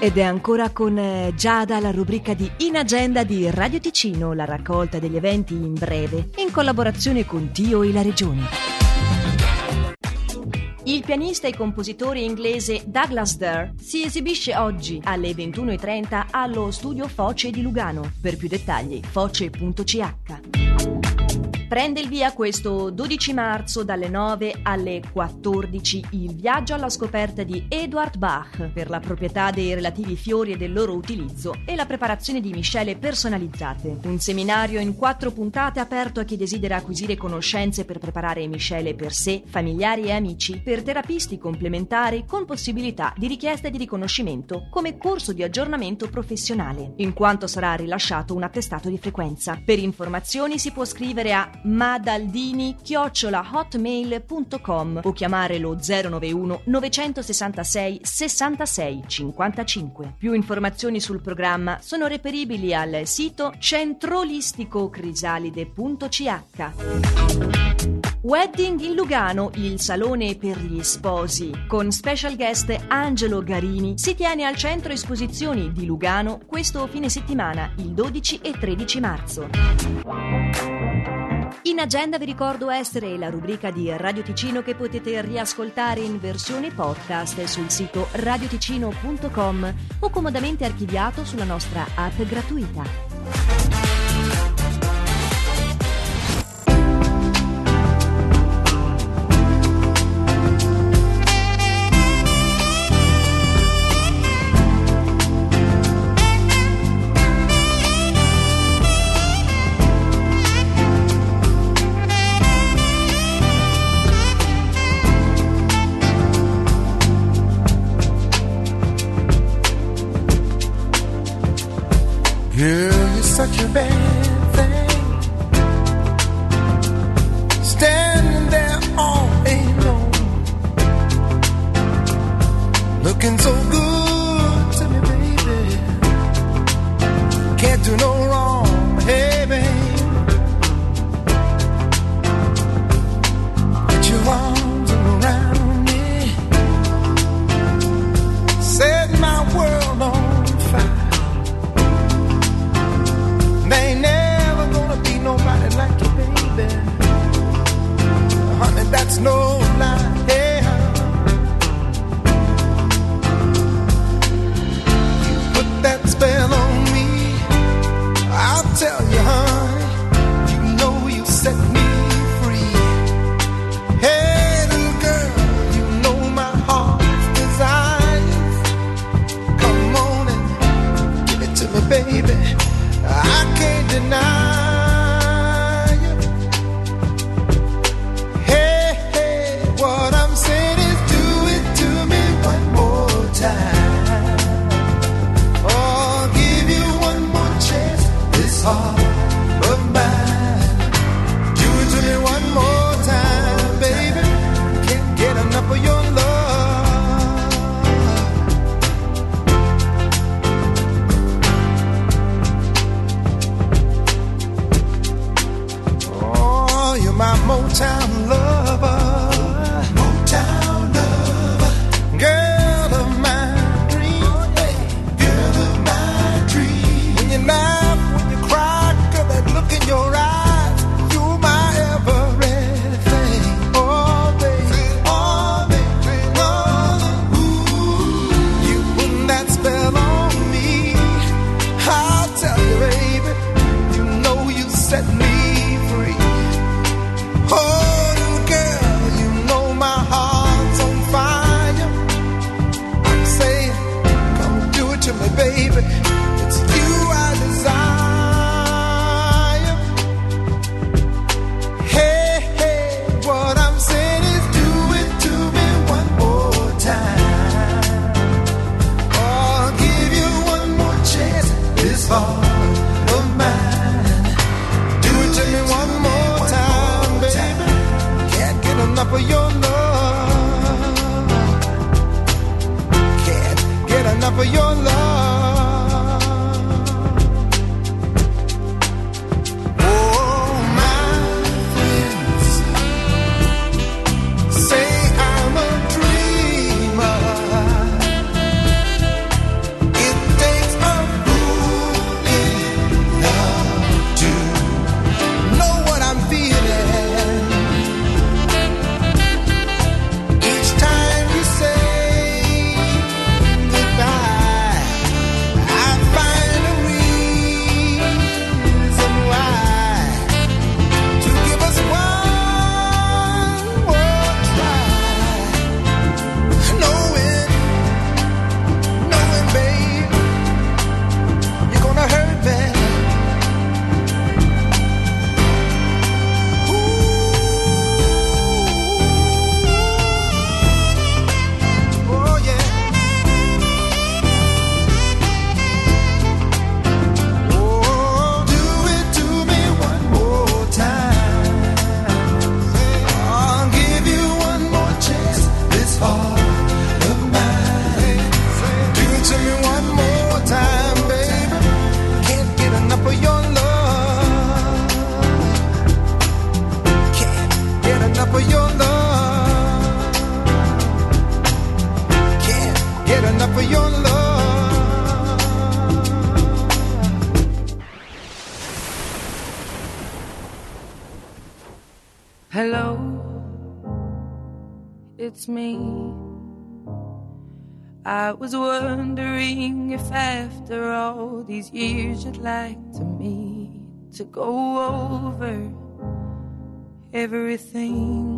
Ed è ancora con eh, Giada la rubrica di In Agenda di Radio Ticino, la raccolta degli eventi in breve, in collaborazione con Tio e la Regione. Il pianista e compositore inglese Douglas Durr si esibisce oggi alle 21.30 allo studio Foce di Lugano. Per più dettagli, foce.ch. Prende il via questo 12 marzo dalle 9 alle 14 il viaggio alla scoperta di Eduard Bach per la proprietà dei relativi fiori e del loro utilizzo e la preparazione di miscele personalizzate. Un seminario in quattro puntate aperto a chi desidera acquisire conoscenze per preparare miscele per sé, familiari e amici, per terapisti complementari con possibilità di richiesta di riconoscimento come corso di aggiornamento professionale, in quanto sarà rilasciato un attestato di frequenza. Per informazioni si può scrivere a madaldini-hotmail.com o chiamare lo 091 966 66 55. Più informazioni sul programma sono reperibili al sito centrolisticocrisalide.ch. Wedding in Lugano, il salone per gli sposi, con special guest Angelo Garini, si tiene al centro esposizioni di Lugano questo fine settimana, il 12 e 13 marzo. In agenda vi ricordo essere la rubrica di Radio Ticino che potete riascoltare in versione podcast sul sito radioticino.com o comodamente archiviato sulla nostra app gratuita. Such a bad baby. It's you I desire. Hey, hey, what I'm saying is do it to me one more time. Oh, I'll give you one more chance. This heart of mine. Do it to me one more time, baby. Can't get enough of your love. Can't get enough of your love. For your love. Hello, it's me. I was wondering if after all these years you'd like to meet to go over everything.